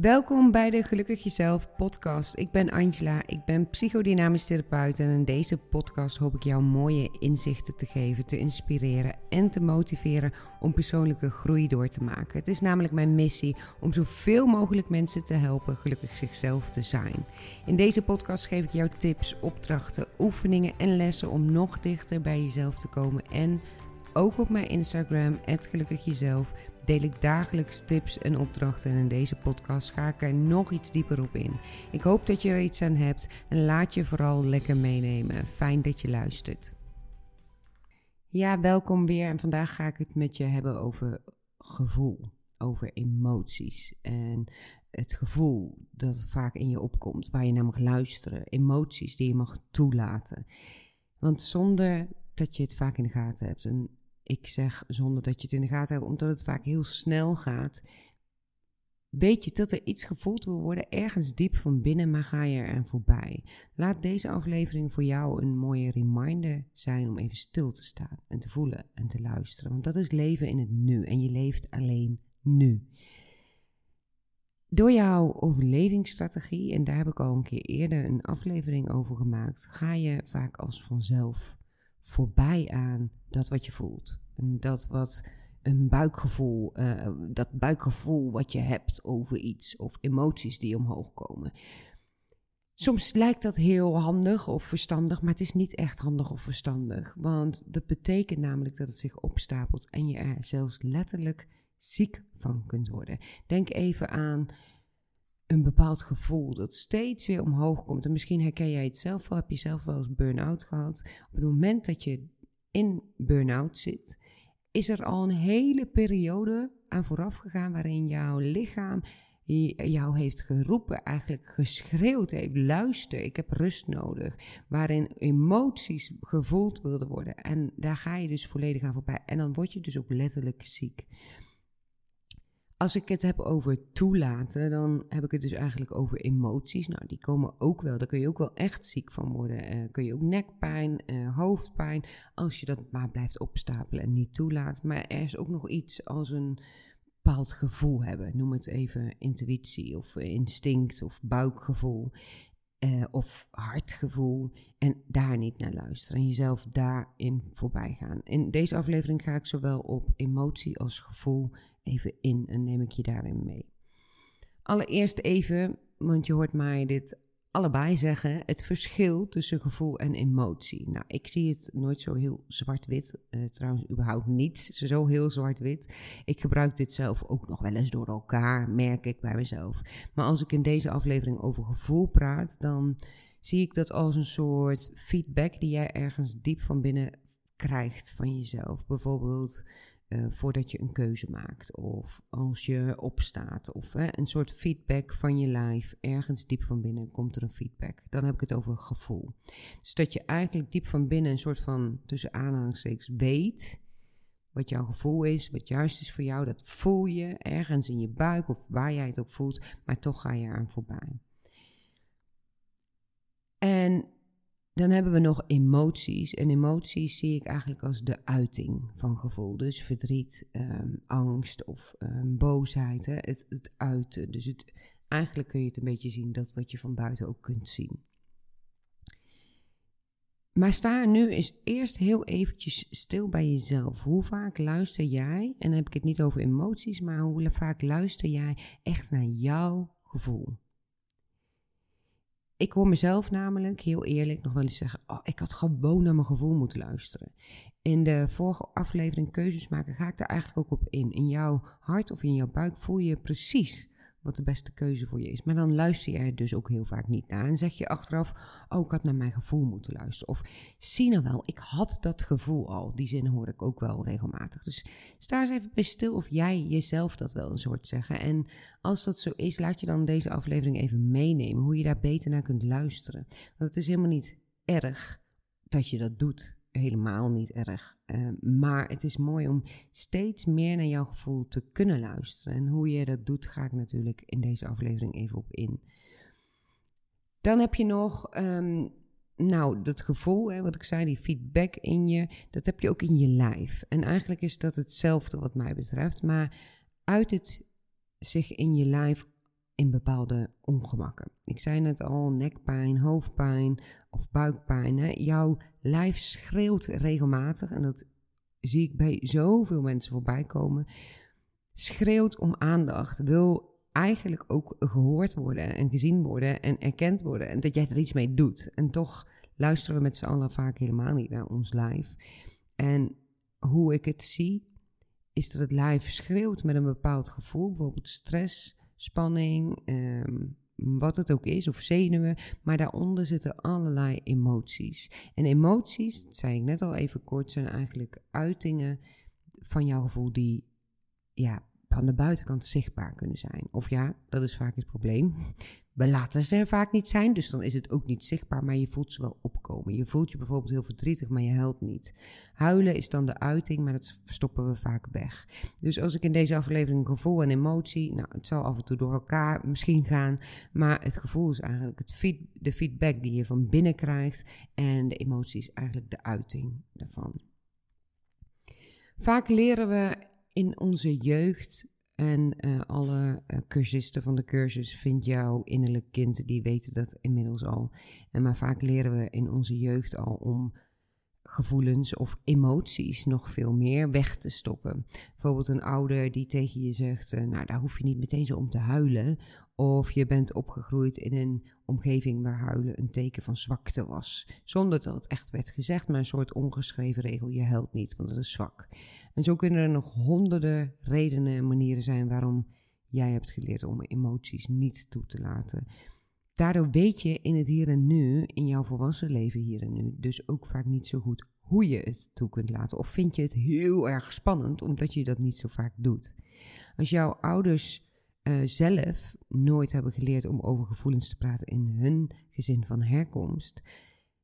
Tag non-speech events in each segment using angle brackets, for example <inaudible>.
Welkom bij de Gelukkig Jezelf podcast. Ik ben Angela, ik ben psychodynamisch therapeut en in deze podcast hoop ik jou mooie inzichten te geven, te inspireren en te motiveren om persoonlijke groei door te maken. Het is namelijk mijn missie om zoveel mogelijk mensen te helpen gelukkig zichzelf te zijn. In deze podcast geef ik jou tips, opdrachten, oefeningen en lessen om nog dichter bij jezelf te komen en ook op mijn Instagram, Gelukkig Jezelf, deel ik dagelijks tips en opdrachten en in deze podcast ga ik er nog iets dieper op in. Ik hoop dat je er iets aan hebt en laat je vooral lekker meenemen. Fijn dat je luistert. Ja, welkom weer en vandaag ga ik het met je hebben over gevoel, over emoties en het gevoel dat vaak in je opkomt, waar je naar mag luisteren, emoties die je mag toelaten. Want zonder dat je het vaak in de gaten hebt. En ik zeg zonder dat je het in de gaten hebt, omdat het vaak heel snel gaat. Weet je dat er iets gevoeld wil worden, ergens diep van binnen, maar ga je er aan voorbij. Laat deze aflevering voor jou een mooie reminder zijn om even stil te staan en te voelen en te luisteren. Want dat is leven in het nu en je leeft alleen nu. Door jouw overlevingsstrategie, en daar heb ik al een keer eerder een aflevering over gemaakt, ga je vaak als vanzelf voorbij aan dat wat je voelt. Dat wat een buikgevoel, uh, dat buikgevoel wat je hebt over iets of emoties die omhoog komen. Soms lijkt dat heel handig of verstandig, maar het is niet echt handig of verstandig. Want dat betekent namelijk dat het zich opstapelt en je er zelfs letterlijk ziek van kunt worden. Denk even aan een bepaald gevoel dat steeds weer omhoog komt. En misschien herken jij het zelf wel, heb je zelf wel eens burn-out gehad. Op het moment dat je in burn-out zit, is er al een hele periode aan vooraf gegaan waarin jouw lichaam jou heeft geroepen, eigenlijk geschreeuwd heeft, luister, ik heb rust nodig, waarin emoties gevoeld wilden worden. En daar ga je dus volledig aan voorbij. En dan word je dus ook letterlijk ziek. Als ik het heb over toelaten, dan heb ik het dus eigenlijk over emoties. Nou, die komen ook wel. Daar kun je ook wel echt ziek van worden. Uh, kun je ook nekpijn, uh, hoofdpijn, als je dat maar blijft opstapelen en niet toelaat. Maar er is ook nog iets als een bepaald gevoel hebben. Noem het even intuïtie of instinct of buikgevoel. Uh, of hartgevoel en daar niet naar luisteren en jezelf daarin voorbij gaan. In deze aflevering ga ik zowel op emotie als gevoel even in en neem ik je daarin mee. Allereerst even, want je hoort mij dit allebei zeggen, het verschil tussen gevoel en emotie. Nou, ik zie het nooit zo heel zwart-wit, uh, trouwens überhaupt niet zo heel zwart-wit. Ik gebruik dit zelf ook nog wel eens door elkaar, merk ik bij mezelf. Maar als ik in deze aflevering over gevoel praat, dan zie ik dat als een soort feedback die jij ergens diep van binnen krijgt van jezelf. Bijvoorbeeld uh, voordat je een keuze maakt of als je opstaat of een soort feedback van je lijf. Ergens diep van binnen komt er een feedback. Dan heb ik het over gevoel. Dus dat je eigenlijk diep van binnen een soort van tussen aanhalingstekens weet wat jouw gevoel is, wat juist is voor jou. Dat voel je ergens in je buik of waar jij het ook voelt, maar toch ga je eraan voorbij. En dan hebben we nog emoties. En emoties zie ik eigenlijk als de uiting van gevoel. Dus verdriet, ehm, angst of um, boosheid. Hè? Het, het uiten. Dus het, eigenlijk kun je het een beetje zien dat wat je van buiten ook kunt zien. Maar sta nu eens eerst heel eventjes stil bij jezelf. Hoe vaak luister jij, en dan heb ik het niet over emoties, maar hoe vaak luister jij echt naar jouw gevoel? Ik hoor mezelf namelijk, heel eerlijk, nog wel eens zeggen: oh, ik had gewoon naar mijn gevoel moeten luisteren. In de vorige aflevering Keuzes maken ga ik daar eigenlijk ook op in. In jouw hart of in jouw buik voel je precies wat de beste keuze voor je is. Maar dan luister je er dus ook heel vaak niet naar. En zeg je achteraf, oh, ik had naar mijn gevoel moeten luisteren. Of zie nou wel, ik had dat gevoel al. Die zin hoor ik ook wel regelmatig. Dus sta eens even bij stil of jij jezelf dat wel een soort zeggen. En als dat zo is, laat je dan deze aflevering even meenemen. Hoe je daar beter naar kunt luisteren. Want het is helemaal niet erg dat je dat doet helemaal niet erg. Uh, maar het is mooi om steeds meer naar jouw gevoel te kunnen luisteren. En hoe je dat doet, ga ik natuurlijk in deze aflevering even op in. Dan heb je nog, um, nou, dat gevoel, hè, wat ik zei, die feedback in je, dat heb je ook in je lijf. En eigenlijk is dat hetzelfde wat mij betreft, maar uit het zich in je lijf in bepaalde ongemakken. Ik zei net al, nekpijn, hoofdpijn of buikpijn. Hè? Jouw lijf schreeuwt regelmatig en dat zie ik bij zoveel mensen voorbij komen. Schreeuwt om aandacht, wil eigenlijk ook gehoord worden en gezien worden en erkend worden. En dat jij er iets mee doet. En toch luisteren we met z'n allen vaak helemaal niet naar ons lijf. En hoe ik het zie, is dat het lijf schreeuwt met een bepaald gevoel, bijvoorbeeld stress, spanning, ehm, wat het ook is, of zenuwen, maar daaronder zitten allerlei emoties. En emoties, dat zei ik net al even kort, zijn eigenlijk uitingen van jouw gevoel die ja, aan de buitenkant zichtbaar kunnen zijn. Of ja, dat is vaak het probleem. <laughs> We laten ze er vaak niet zijn, dus dan is het ook niet zichtbaar, maar je voelt ze wel opkomen. Je voelt je bijvoorbeeld heel verdrietig, maar je huilt niet. Huilen is dan de uiting, maar dat stoppen we vaak weg. Dus als ik in deze aflevering gevoel en emotie, nou, het zal af en toe door elkaar misschien gaan, maar het gevoel is eigenlijk het feed, de feedback die je van binnen krijgt en de emotie is eigenlijk de uiting daarvan. Vaak leren we in onze jeugd en uh, alle uh, cursisten van de cursus vindt jouw innerlijk kind, die weten dat inmiddels al. En maar vaak leren we in onze jeugd al om gevoelens of emoties nog veel meer weg te stoppen. Bijvoorbeeld een ouder die tegen je zegt, uh, nou daar hoef je niet meteen zo om te huilen. Of je bent opgegroeid in een omgeving waar huilen een teken van zwakte was. Zonder dat het echt werd gezegd, maar een soort ongeschreven regel, je huilt niet, want dat is zwak. En zo kunnen er nog honderden redenen en manieren zijn waarom jij hebt geleerd om emoties niet toe te laten. Daardoor weet je in het hier en nu, in jouw volwassen leven hier en nu, dus ook vaak niet zo goed hoe je het toe kunt laten. Of vind je het heel erg spannend omdat je dat niet zo vaak doet. Als jouw ouders uh, zelf nooit hebben geleerd om over gevoelens te praten in hun gezin van herkomst,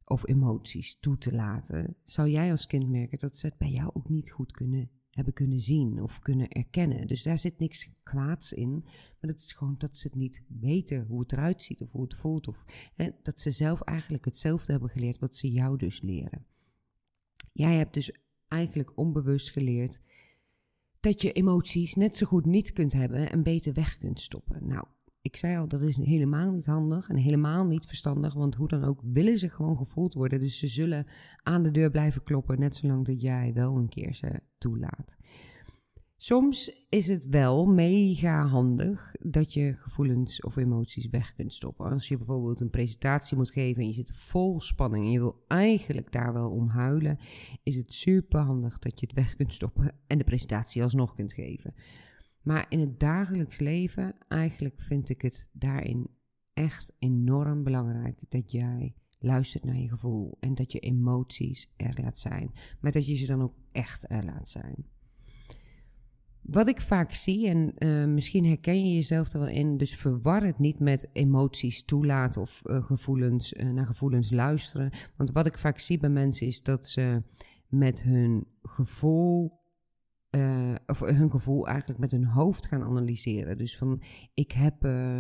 of emoties toe te laten, zou jij als kind merken dat ze het bij jou ook niet goed kunnen hebben kunnen zien of kunnen erkennen. Dus daar zit niks kwaads in, maar dat is gewoon dat ze het niet weten hoe het eruit ziet of hoe het voelt. Of hè, dat ze zelf eigenlijk hetzelfde hebben geleerd wat ze jou dus leren. Jij hebt dus eigenlijk onbewust geleerd dat je emoties net zo goed niet kunt hebben en beter weg kunt stoppen. Nou, ik zei al, dat is helemaal niet handig en helemaal niet verstandig, want hoe dan ook willen ze gewoon gevoeld worden. Dus ze zullen aan de deur blijven kloppen, net zolang dat jij wel een keer ze toelaat. Soms is het wel mega handig dat je gevoelens of emoties weg kunt stoppen. Als je bijvoorbeeld een presentatie moet geven en je zit vol spanning en je wil eigenlijk daar wel om huilen, is het super handig dat je het weg kunt stoppen en de presentatie alsnog kunt geven. Maar in het dagelijks leven, eigenlijk vind ik het daarin echt enorm belangrijk dat jij luistert naar je gevoel en dat je emoties er laat zijn. Maar dat je ze dan ook echt er laat zijn. Wat ik vaak zie, en uh, misschien herken je jezelf er wel in, dus verwar het niet met emoties toelaten of uh, gevoelens, uh, naar gevoelens luisteren. Want wat ik vaak zie bij mensen is dat ze met hun gevoel uh, of hun gevoel eigenlijk met hun hoofd gaan analyseren. Dus van, ik heb, uh,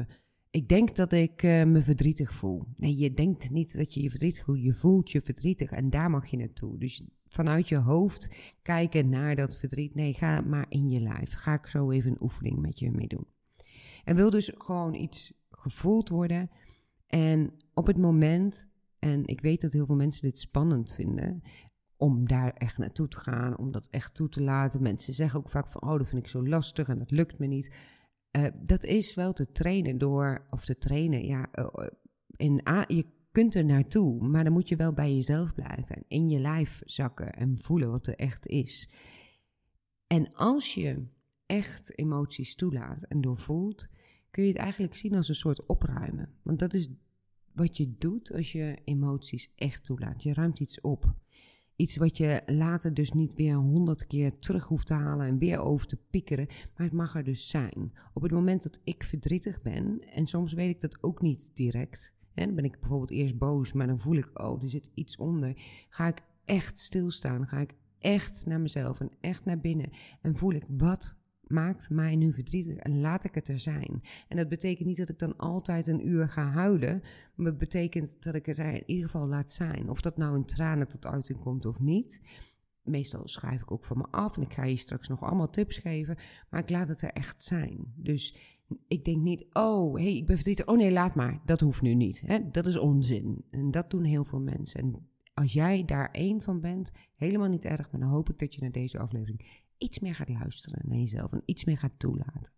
ik denk dat ik uh, me verdrietig voel. Nee, je denkt niet dat je je verdrietig voelt, je voelt je verdrietig en daar mag je naartoe. Dus vanuit je hoofd kijken naar dat verdriet. Nee, ga maar in je lijf. Ga ik zo even een oefening met je mee doen. En wil dus gewoon iets gevoeld worden. En op het moment, en ik weet dat heel veel mensen dit spannend vinden, om daar echt naartoe te gaan, om dat echt toe te laten. Mensen zeggen ook vaak van, oh, dat vind ik zo lastig en dat lukt me niet. Uh, dat is wel te trainen door, of te trainen, ja, uh, in, je kunt er naartoe, maar dan moet je wel bij jezelf blijven en in je lijf zakken en voelen wat er echt is. En als je echt emoties toelaat en doorvoelt, kun je het eigenlijk zien als een soort opruimen. Want dat is wat je doet als je emoties echt toelaat. Je ruimt iets op. Iets wat je later dus niet weer honderd keer terug hoeft te halen en weer over te piekeren. Maar het mag er dus zijn. Op het moment dat ik verdrietig ben, en soms weet ik dat ook niet direct. Dan ben ik bijvoorbeeld eerst boos, maar dan voel ik, oh, er zit iets onder. Ga ik echt stilstaan? Ga ik echt naar mezelf en echt naar binnen? En voel ik, wat maakt mij nu verdrietig en laat ik het er zijn. En dat betekent niet dat ik dan altijd een uur ga huilen, maar het betekent dat ik het er in ieder geval laat zijn. Of dat nou een tranen tot uiting komt of niet. Meestal schrijf ik ook van me af en ik ga je straks nog allemaal tips geven, maar ik laat het er echt zijn. Dus ik denk niet, oh, hey, ik ben verdrietig. Oh nee, laat maar. Dat hoeft nu niet. Hè? Dat is onzin. En dat doen heel veel mensen. En als jij daar één van bent, helemaal niet erg. Maar dan hoop ik dat je naar deze aflevering iets meer gaat luisteren naar jezelf. En iets meer gaat toelaten.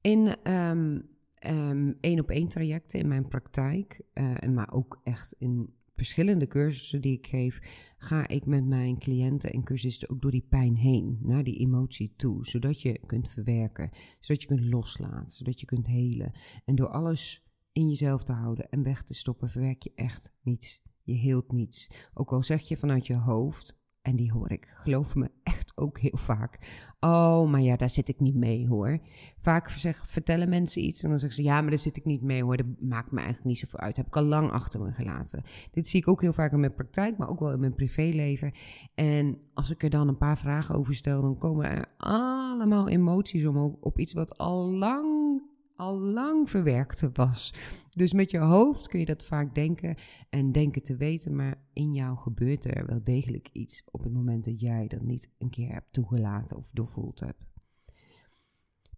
In um, um, één op één trajecten in mijn praktijk, uh, maar ook echt in verschillende cursussen die ik geef, ga ik met mijn cliënten en cursisten ook door die pijn heen, naar die emotie toe, zodat je kunt verwerken, zodat je kunt loslaten, zodat je kunt helen. En door alles in jezelf te houden en weg te stoppen, verwerk je echt niets. Je heelt niets. Ook al zeg je vanuit je hoofd, en die hoor ik, geloof me, echt ook heel vaak. Oh, maar ja, daar zit ik niet mee hoor. Vaak vertellen mensen iets en dan zeggen ze: Ja, maar daar zit ik niet mee hoor. Dat maakt me eigenlijk niet zoveel uit. heb ik al lang achter me gelaten. Dit zie ik ook heel vaak in mijn praktijk, maar ook wel in mijn privéleven. En als ik er dan een paar vragen over stel, dan komen er allemaal emoties omhoog op iets wat al lang al lang verwerkt was. Dus met je hoofd kun je dat vaak denken en denken te weten, maar in jou gebeurt er wel degelijk iets op het moment dat jij dat niet een keer hebt toegelaten of doorvoeld hebt.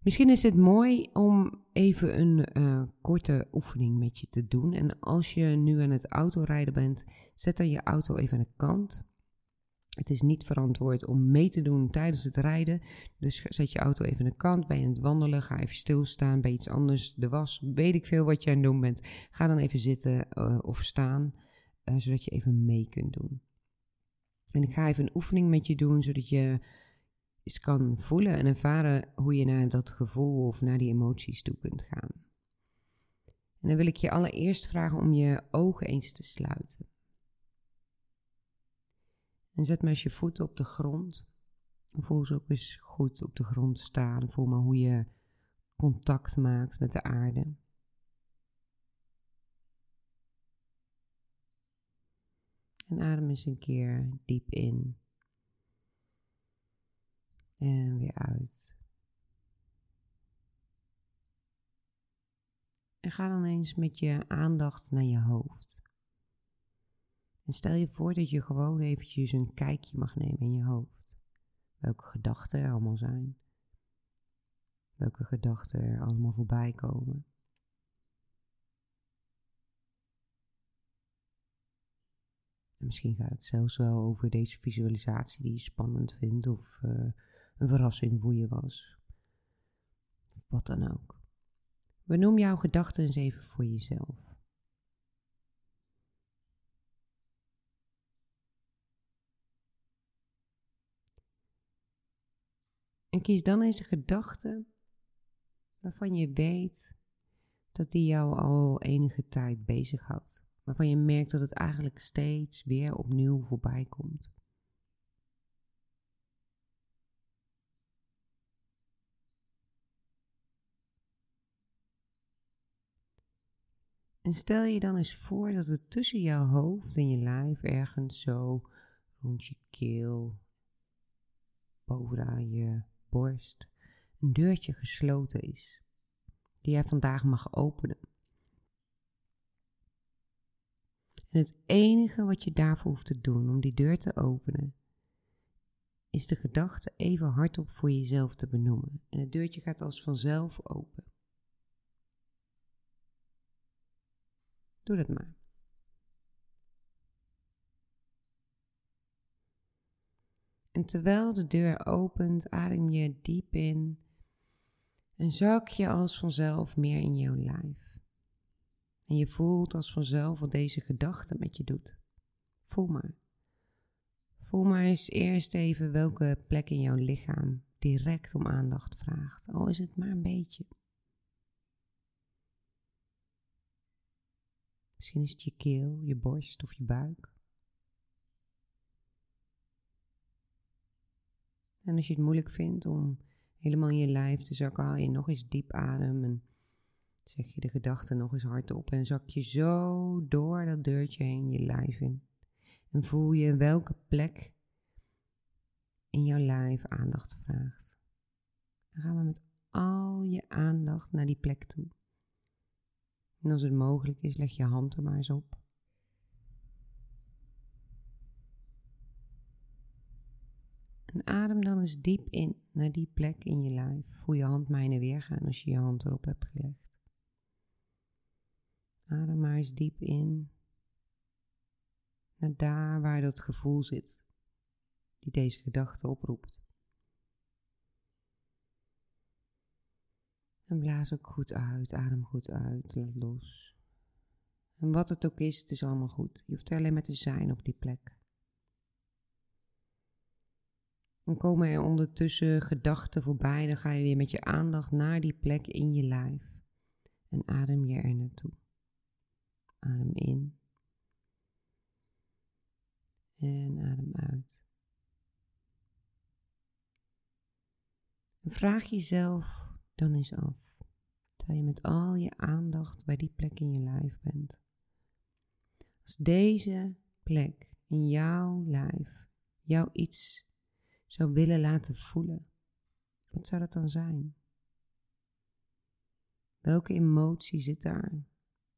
Misschien is het mooi om even een uh, korte oefening met je te doen. En als je nu aan het autorijden bent, zet dan je auto even aan de kant. Het is niet verantwoord om mee te doen tijdens het rijden. Dus zet je auto even aan de kant. Ben je aan het wandelen? Ga even stilstaan. bij iets anders? De was? Weet ik veel wat je aan het doen bent. Ga dan even zitten uh, of staan. Uh, zodat je even mee kunt doen. En ik ga even een oefening met je doen. Zodat je eens kan voelen en ervaren hoe je naar dat gevoel of naar die emoties toe kunt gaan. En dan wil ik je allereerst vragen om je ogen eens te sluiten. En zet maar eens je voeten op de grond. Voel ze ook eens goed op de grond staan. Voel maar hoe je contact maakt met de aarde. En adem eens een keer diep in. En weer uit. En ga dan eens met je aandacht naar je hoofd. En stel je voor dat je gewoon eventjes een kijkje mag nemen in je hoofd. Welke gedachten er allemaal zijn. Welke gedachten er allemaal voorbij komen. En misschien gaat het zelfs wel over deze visualisatie die je spannend vindt of uh, een verrassing voor je was. wat dan ook. Benoem jouw gedachten eens even voor jezelf. En kies dan eens een gedachte waarvan je weet dat die jou al enige tijd bezighoudt. Waarvan je merkt dat het eigenlijk steeds weer opnieuw voorbij komt. En stel je dan eens voor dat het tussen jouw hoofd en je lijf ergens zo rond je keel, bovenaan je een deurtje gesloten is, die jij vandaag mag openen. En het enige wat je daarvoor hoeft te doen om die deur te openen, is de gedachte even hardop voor jezelf te benoemen. En het deurtje gaat als vanzelf open. Doe dat maar. En terwijl de deur opent, adem je diep in en zak je als vanzelf meer in jouw lijf. En je voelt als vanzelf wat deze gedachte met je doet. Voel maar. Voel maar eens eerst even welke plek in jouw lichaam direct om aandacht vraagt, al is het maar een beetje. Misschien is het je keel, je borst of je buik. En als je het moeilijk vindt om helemaal in je lijf te zakken, haal je nog eens diep adem en zeg je de gedachten nog eens hardop en zak je zo door dat deurtje heen je lijf in. En voel je welke plek in jouw lijf aandacht vraagt. Dan gaan we met al je aandacht naar die plek toe. En als het mogelijk is, leg je hand er maar eens op. En adem dan eens diep in naar die plek in je lijf. Voel je handmijnen weer gaan als je je hand erop hebt gelegd. Adem maar eens diep in naar daar waar dat gevoel zit die deze gedachte oproept. En blaas ook goed uit, adem goed uit, laat los. En wat het ook is, het is allemaal goed. Je hoeft er alleen maar te zijn op die plek. Dan komen er ondertussen gedachten voorbij, dan ga je weer met je aandacht naar die plek in je lijf. En adem je er naartoe. Adem in. En adem uit. Vraag jezelf dan eens af, terwijl je met al je aandacht bij die plek in je lijf bent. Als deze plek in jouw lijf jou iets zou willen laten voelen, wat zou dat dan zijn? Welke emotie zit daar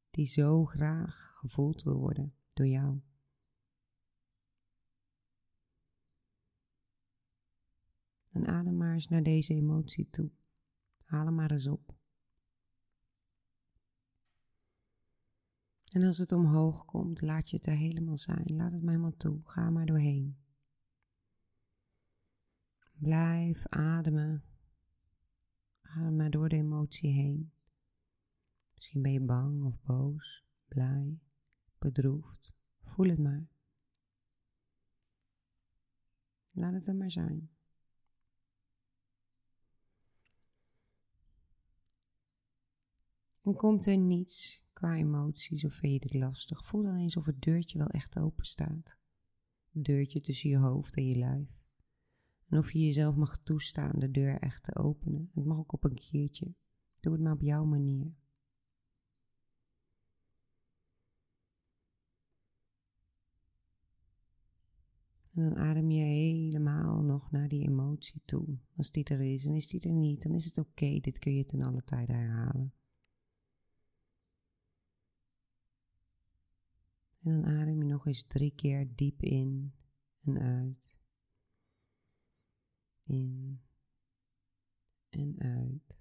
die zo graag gevoeld wil worden door jou? En adem maar eens naar deze emotie toe. Haal hem maar eens op. En als het omhoog komt, laat je het er helemaal zijn. Laat het maar helemaal toe. Ga maar doorheen. Blijf ademen. Adem maar door de emotie heen. Misschien ben je bang of boos, blij, bedroefd. Voel het maar. Laat het er maar zijn. En komt er niets qua emoties of vind je dit lastig, voel dan eens of het deurtje wel echt open staat. Het deurtje tussen je hoofd en je lijf. En of je jezelf mag toestaan de deur echt te openen. Het mag ook op een keertje. Doe het maar op jouw manier. En dan adem je helemaal nog naar die emotie toe. Als die er is en is die er niet, dan is het oké. Dit kun je ten alle tijde herhalen. En dan adem je nog eens drie keer diep in en uit. In en uit.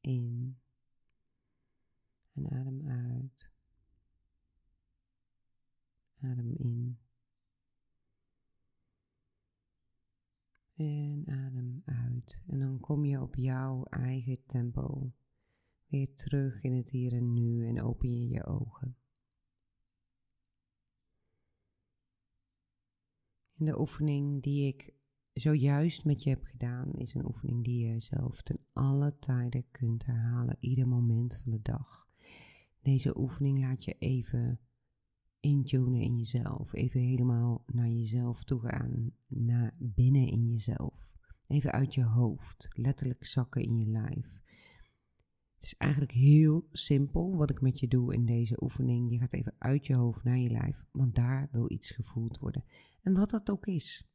In en adem uit. Adem in. En adem uit. En dan kom je op jouw eigen tempo weer terug in het hier en nu en open je je ogen. En de oefening die ik zojuist met je heb gedaan, is een oefening die je zelf ten alle tijden kunt herhalen, ieder moment van de dag. Deze oefening laat je even intunen in jezelf, even helemaal naar jezelf toe gaan, naar binnen in jezelf. Even uit je hoofd, letterlijk zakken in je lijf. Het is eigenlijk heel simpel wat ik met je doe in deze oefening. Je gaat even uit je hoofd naar je lijf, want daar wil iets gevoeld worden. En wat dat ook is.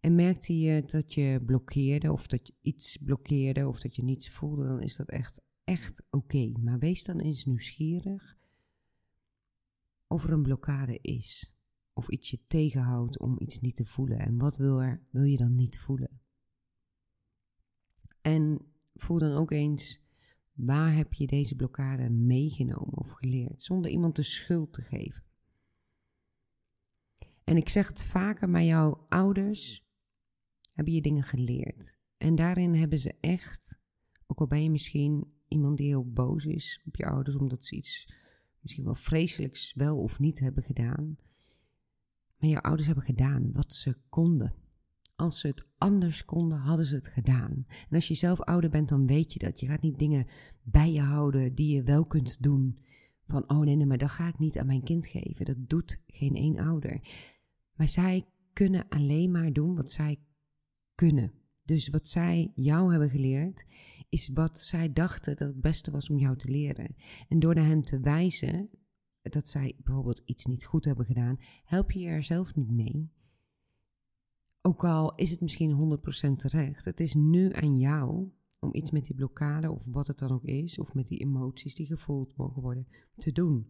En merkte je dat je blokkeerde of dat je iets blokkeerde of dat je niets voelde, dan is dat echt, echt oké. Maar wees dan eens nieuwsgierig of er een blokkade is. Of iets je tegenhoudt om iets niet te voelen. En wat wil, er, wil je dan niet voelen? En voel dan ook eens Waar heb je deze blokkade meegenomen of geleerd, zonder iemand de schuld te geven? En ik zeg het vaker, maar jouw ouders hebben je dingen geleerd. En daarin hebben ze echt, ook al ben je misschien iemand die heel boos is op je ouders, omdat ze iets misschien wel vreselijks wel of niet hebben gedaan. Maar jouw ouders hebben gedaan wat ze konden als ze het anders konden, hadden ze het gedaan. En als je zelf ouder bent, dan weet je dat. Je gaat niet dingen bij je houden die je wel kunt doen. Van, oh nee, nee, maar dat ga ik niet aan mijn kind geven. Dat doet geen één ouder. Maar zij kunnen alleen maar doen wat zij kunnen. Dus wat zij jou hebben geleerd, is wat zij dachten dat het beste was om jou te leren. En door naar hen te wijzen dat zij bijvoorbeeld iets niet goed hebben gedaan, help je er zelf niet mee. Ook al is het misschien 100% terecht, het is nu aan jou om iets met die blokkade of wat het dan ook is, of met die emoties die gevoeld mogen worden, te doen.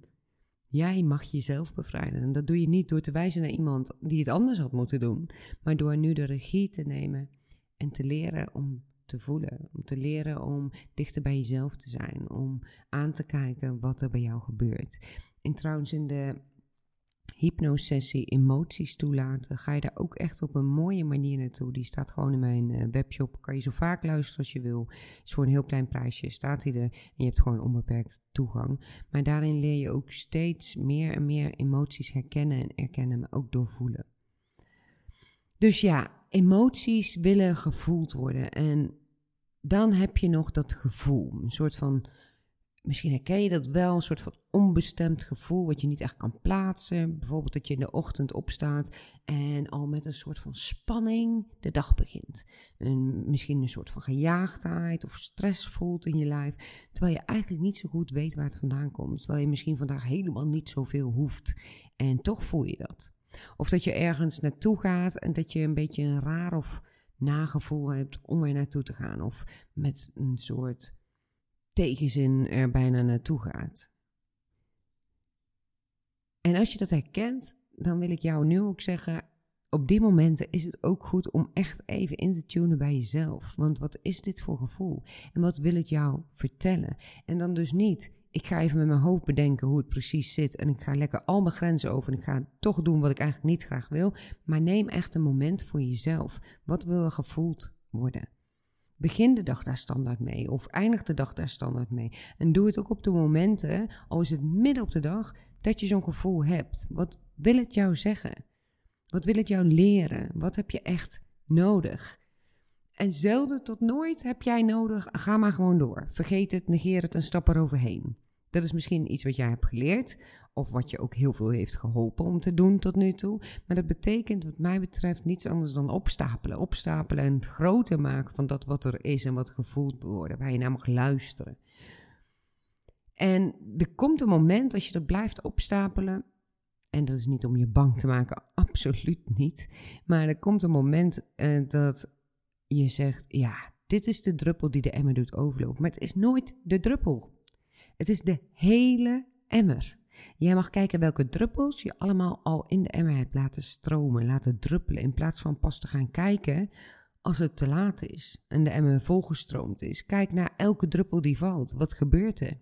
Jij mag jezelf bevrijden. En dat doe je niet door te wijzen naar iemand die het anders had moeten doen, maar door nu de regie te nemen en te leren om te voelen. Om te leren om dichter bij jezelf te zijn. Om aan te kijken wat er bij jou gebeurt. En trouwens, in de hypnosessie emoties toelaten, ga je daar ook echt op een mooie manier naartoe. Die staat gewoon in mijn uh, webshop. Kan je zo vaak luisteren als je wil. Is voor een heel klein prijsje staat hij er. En je hebt gewoon onbeperkt toegang. Maar daarin leer je ook steeds meer en meer emoties herkennen en erkennen, maar ook doorvoelen. Dus ja, emoties willen gevoeld worden. En dan heb je nog dat gevoel. Een soort van misschien herken je dat wel, een soort van onbestemd gevoel wat je niet echt kan plaatsen. Bijvoorbeeld dat je in de ochtend opstaat en al met een soort van spanning de dag begint. En misschien een soort van gejaagdheid of stress voelt in je lijf, terwijl je eigenlijk niet zo goed weet waar het vandaan komt. Terwijl je misschien vandaag helemaal niet zoveel hoeft en toch voel je dat. Of dat je ergens naartoe gaat en dat je een beetje een raar of nagevoel hebt om er naartoe te gaan. Of met een soort tegenzin er bijna naartoe gaat. En als je dat herkent, dan wil ik jou nu ook zeggen: op die momenten is het ook goed om echt even in te tunen bij jezelf. Want wat is dit voor gevoel? En wat wil het jou vertellen? En dan dus niet, ik ga even met mijn hoofd bedenken hoe het precies zit. En ik ga lekker al mijn grenzen over. En ik ga toch doen wat ik eigenlijk niet graag wil. Maar neem echt een moment voor jezelf. Wat wil er gevoeld worden? Begin de dag daar standaard mee of eindig de dag daar standaard mee. En doe het ook op de momenten, al is het midden op de dag, dat je zo'n gevoel hebt. Wat wil het jou zeggen? Wat wil het jou leren? Wat heb je echt nodig? En zelden tot nooit heb jij nodig, ga maar gewoon door. Vergeet het, negeer het en stap eroverheen. Dat is misschien iets wat jij hebt geleerd, of wat je ook heel veel heeft geholpen om te doen tot nu toe. Maar dat betekent, wat mij betreft, niets anders dan opstapelen. Opstapelen en groter maken van dat wat er is en wat gevoeld wordt, waar je naar mag luisteren. En er komt een moment als je dat blijft opstapelen. En dat is niet om je bang te maken, <laughs> absoluut niet. Maar er komt een moment uh, dat je zegt: Ja, dit is de druppel die de emmer doet overlopen. Maar het is nooit de druppel. Het is de hele emmer. Jij mag kijken welke druppels je allemaal al in de emmer hebt laten stromen, laten druppelen, in plaats van pas te gaan kijken als het te laat is en de emmer volgestroomd is. Kijk naar elke druppel die valt. Wat gebeurt er?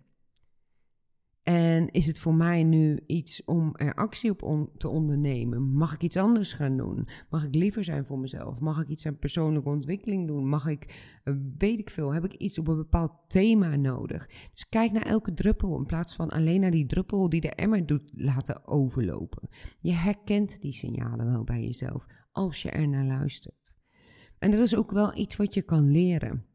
En is het voor mij nu iets om er actie op te ondernemen? Mag ik iets anders gaan doen? Mag ik liever zijn voor mezelf? Mag ik iets aan persoonlijke ontwikkeling doen? Mag ik, eh, weet ik veel, heb ik iets op een bepaald thema nodig? Dus kijk naar elke druppel in plaats van alleen naar die druppel die de emmer doet laten overlopen. Je herkent die signalen wel bij jezelf als je er naar luistert. En dat is ook wel iets wat je kan leren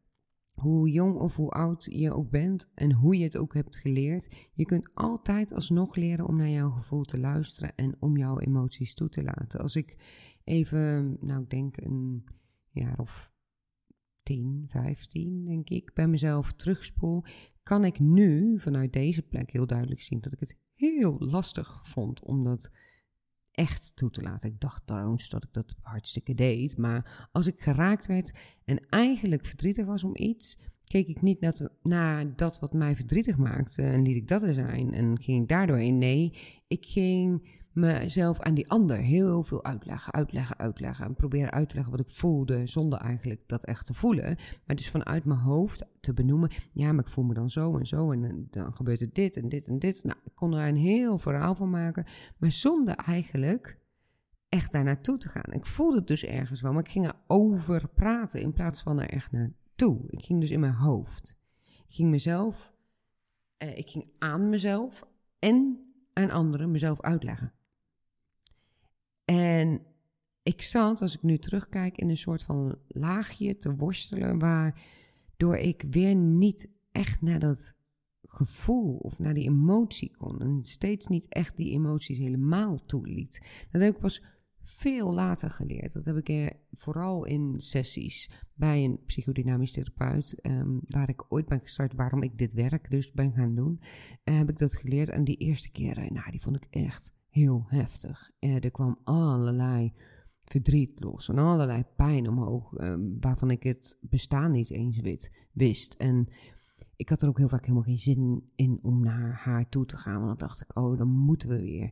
hoe jong of hoe oud je ook bent en hoe je het ook hebt geleerd, je kunt altijd alsnog leren om naar jouw gevoel te luisteren en om jouw emoties toe te laten. Als ik even, nou ik denk een jaar of 10, 15 denk ik, bij mezelf terugspoel, kan ik nu vanuit deze plek heel duidelijk zien dat ik het heel lastig vond om dat echt toe te laten. Ik dacht trouwens dat ik dat hartstikke deed. Maar als ik geraakt werd en eigenlijk verdrietig was om iets, keek ik niet naar, dat wat mij verdrietig maakte en liet ik dat er zijn. En ging ik daardoor in. Nee, ik ging mezelf aan die ander heel veel uitleggen, uitleggen, uitleggen. En proberen uit te leggen wat ik voelde, zonder eigenlijk dat echt te voelen. Maar dus vanuit mijn hoofd te benoemen, ja, maar ik voel me dan zo en zo. En dan gebeurt er dit en dit en dit. Nou, ik kon er een heel verhaal van maken. Maar zonder eigenlijk echt daar naartoe te gaan. Ik voelde het dus ergens wel, maar ik ging erover praten in plaats van er echt naartoe. Ik ging dus in mijn hoofd. Ging mezelf, eh, ik ging aan mezelf en aan anderen mezelf uitleggen. En ik zat, als ik nu terugkijk, in een soort van laagje te worstelen, waardoor ik weer niet echt naar dat gevoel of naar die emotie kon. En steeds niet echt die emoties helemaal toeliet. Dat heb ik pas veel later geleerd. Dat heb ik er vooral in sessies bij een psychodynamisch therapeut, um, waar ik ooit ben gestart, waarom ik dit werk dus ben gaan doen, uh, heb ik dat geleerd. En die eerste keren, nou, die vond ik echt heel heftig. Uh, er kwam allerlei verdriet los en allerlei pijn omhoog, um, waarvan ik het bestaan niet eens wist. En ik had er ook heel vaak helemaal geen zin in om naar haar toe te gaan. Want dan dacht ik, oh, dan moeten we weer.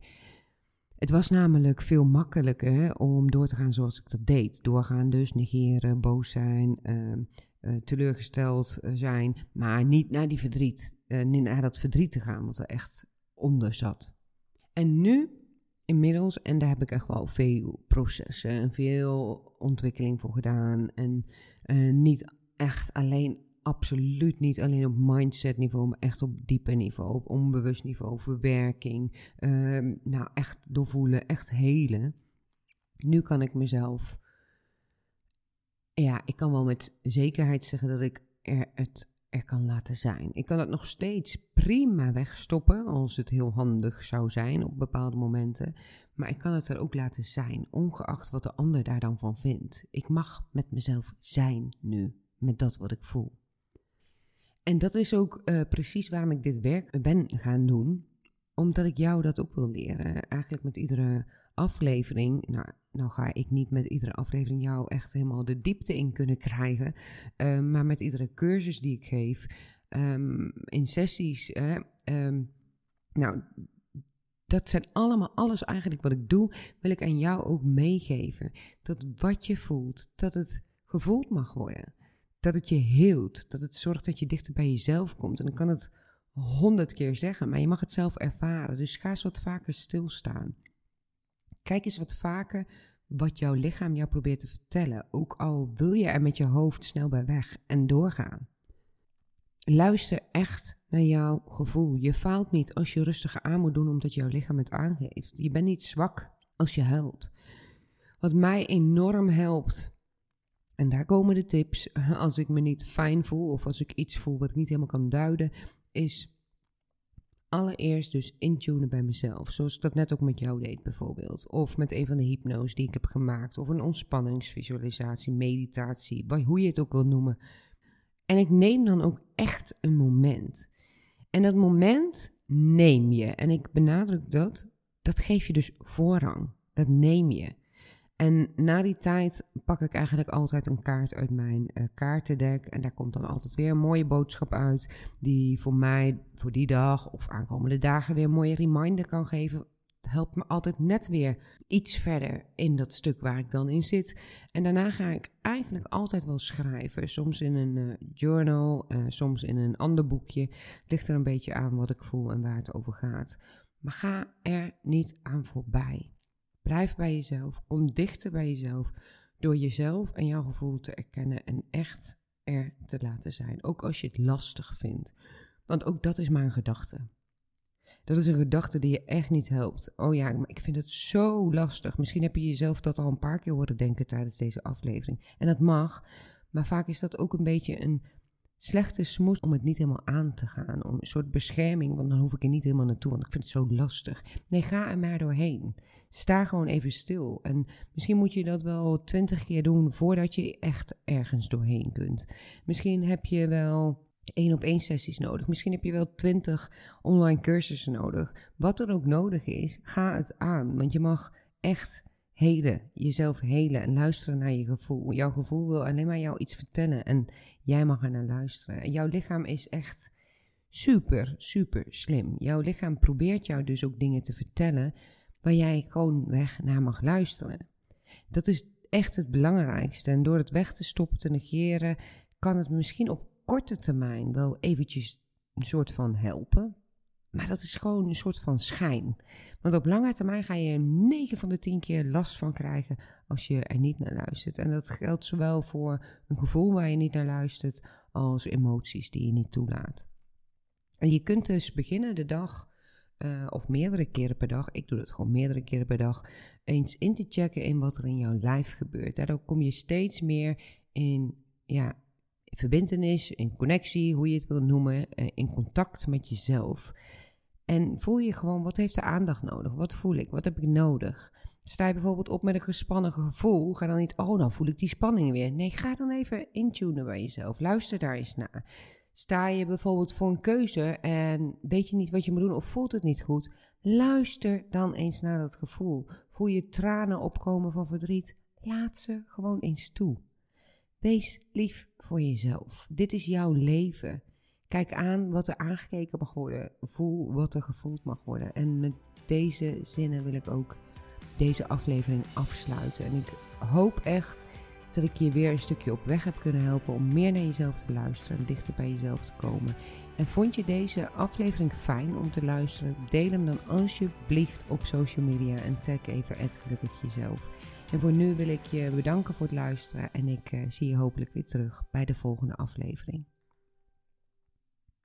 Het was namelijk veel makkelijker om door te gaan zoals ik dat deed. Doorgaan dus, negeren, boos zijn, ehm, eh, teleurgesteld eh, zijn. Maar niet naar die verdriet, naar dat verdriet te gaan wat er echt onder zat. En nu inmiddels, en daar heb ik echt wel veel processen en veel ontwikkeling voor gedaan. En niet echt alleen absoluut niet alleen op mindset niveau, maar echt op diepe niveau, op onbewust niveau, verwerking. Uh, nou, echt doorvoelen, echt helen. Nu kan ik mezelf, ja, ik kan wel met zekerheid zeggen dat ik er het er kan laten zijn. Ik kan het nog steeds prima wegstoppen als het heel handig zou zijn op bepaalde momenten. Maar ik kan het er ook laten zijn, ongeacht wat de ander daar dan van vindt. Ik mag met mezelf zijn nu, met dat wat ik voel. En dat is ook uh, precies waarom ik dit werk ben gaan doen. Omdat ik jou dat ook wil leren. Eigenlijk met iedere aflevering. Nou, nou ga ik niet met iedere aflevering jou echt helemaal de diepte in kunnen krijgen. Uh, maar met iedere cursus die ik geef. Um, in sessies. Uh, um, nou, dat zijn allemaal, alles eigenlijk wat ik doe, wil ik aan jou ook meegeven. Dat wat je voelt, dat het gevoeld mag worden dat het je heelt. Dat het zorgt dat je dichter bij jezelf komt. En dan kan het honderd keer zeggen, maar je mag het zelf ervaren. Dus ga eens wat vaker stilstaan. Kijk eens wat vaker wat jouw lichaam jou probeert te vertellen. Ook al wil je er met je hoofd snel bij weg en doorgaan. Luister echt naar jouw gevoel. Je faalt niet als je rustiger aan moet doen omdat jouw lichaam het aangeeft. Je bent niet zwak als je huilt. Wat mij enorm helpt en daar komen de tips. <laughs> Als ik me niet fijn voel of als ik iets voel wat ik niet helemaal kan duiden, is allereerst dus intunen bij mezelf. Zoals ik dat net ook met jou deed bijvoorbeeld. Of met een van de hypno's die ik heb gemaakt. Of een ontspanningsvisualisatie, meditatie, hoe je het ook wil noemen. En ik neem dan ook echt een moment. En dat moment neem je. En ik benadruk dat. Dat geef je dus voorrang. Dat neem je. En na die tijd pak ik eigenlijk altijd een kaart uit mijn uh, kaartendek. En daar komt dan altijd weer een mooie boodschap uit. Die voor mij voor die dag of aankomende dagen weer een mooie reminder kan geven. Het helpt me altijd net weer iets verder in dat stuk waar ik dan in zit. En daarna ga ik eigenlijk altijd wel schrijven. Soms in een uh, journal, uh, soms in een ander boekje. Ligt er een beetje aan wat ik voel en waar het over gaat. Maar ga er niet aan voorbij. Blijf bij jezelf. Kom dichter bij jezelf. Door jezelf en jouw gevoel te erkennen en echt er te laten zijn. Ook als je het lastig vindt. Want ook dat is maar een gedachte. Dat is een gedachte die je echt niet helpt. Oh ja, maar ik vind het zo lastig. Misschien heb je jezelf dat al een paar keer horen denken tijdens deze aflevering. En dat mag. Maar vaak is dat ook een beetje een slechte smoes om het niet helemaal aan te gaan. Om een soort bescherming, want dan hoef ik er niet helemaal naartoe, want ik vind het zo lastig. Nee, ga er maar doorheen. Sta gewoon even stil. En misschien moet je dat wel twintig keer doen voordat je echt ergens doorheen kunt. Misschien heb je wel één op één sessies nodig. Misschien heb je wel twintig online cursussen nodig. Wat er ook nodig is, ga het aan. Want je mag echt helen, jezelf helen en luisteren naar je gevoel. Jouw gevoel wil alleen maar jou iets vertellen en jij mag er naar luisteren. En jouw lichaam is echt super, super slim. Jouw lichaam probeert jou dus ook dingen te vertellen waar jij gewoon weg naar mag luisteren. Dat is echt het belangrijkste. En door het weg te stoppen, te negeren, kan het misschien op korte termijn wel eventjes een soort van helpen. Maar dat is gewoon een soort van schijn. Want op lange termijn ga je er 9 van de 10 keer last van krijgen als je er niet naar luistert. En dat geldt zowel voor een gevoel waar je niet naar luistert, als emoties die je niet toelaat. En je kunt dus beginnen de dag, uh, of meerdere keren per dag, ik doe dat gewoon meerdere keren per dag, eens in te checken in wat er in jouw lijf gebeurt. Daardoor kom je steeds meer in ja, verbindenis, in connectie, hoe je het wil noemen, eh, in contact met jezelf. En voel je gewoon, wat heeft de aandacht nodig? Wat voel ik? Wat heb ik nodig? Sta je bijvoorbeeld op met een gespannen gevoel, ga dan niet, oh, nou voel ik die spanning weer. Nee, ga dan even intunen bij jezelf. Luister daar eens naar. Sta je bijvoorbeeld voor een keuze en weet je niet wat je moet doen of voelt het niet goed? Luister dan eens naar dat gevoel. Voel je tranen opkomen van verdriet? Laat ze gewoon eens toe. Wees lief voor jezelf. Dit is jouw leven. Kijk aan wat er aangekeken mag worden. Voel wat er gevoeld mag worden. En met deze zinnen wil ik ook deze aflevering afsluiten. En ik hoop echt dat ik je weer een stukje op weg heb kunnen helpen om meer naar jezelf te luisteren en dichter bij jezelf te komen. En vond je deze aflevering fijn om te luisteren? Deel hem dan alsjeblieft op social media en tag even het gelukkig jezelf. En voor nu wil ik je bedanken voor het luisteren en ik uh, zie je hopelijk weer terug bij de volgende aflevering.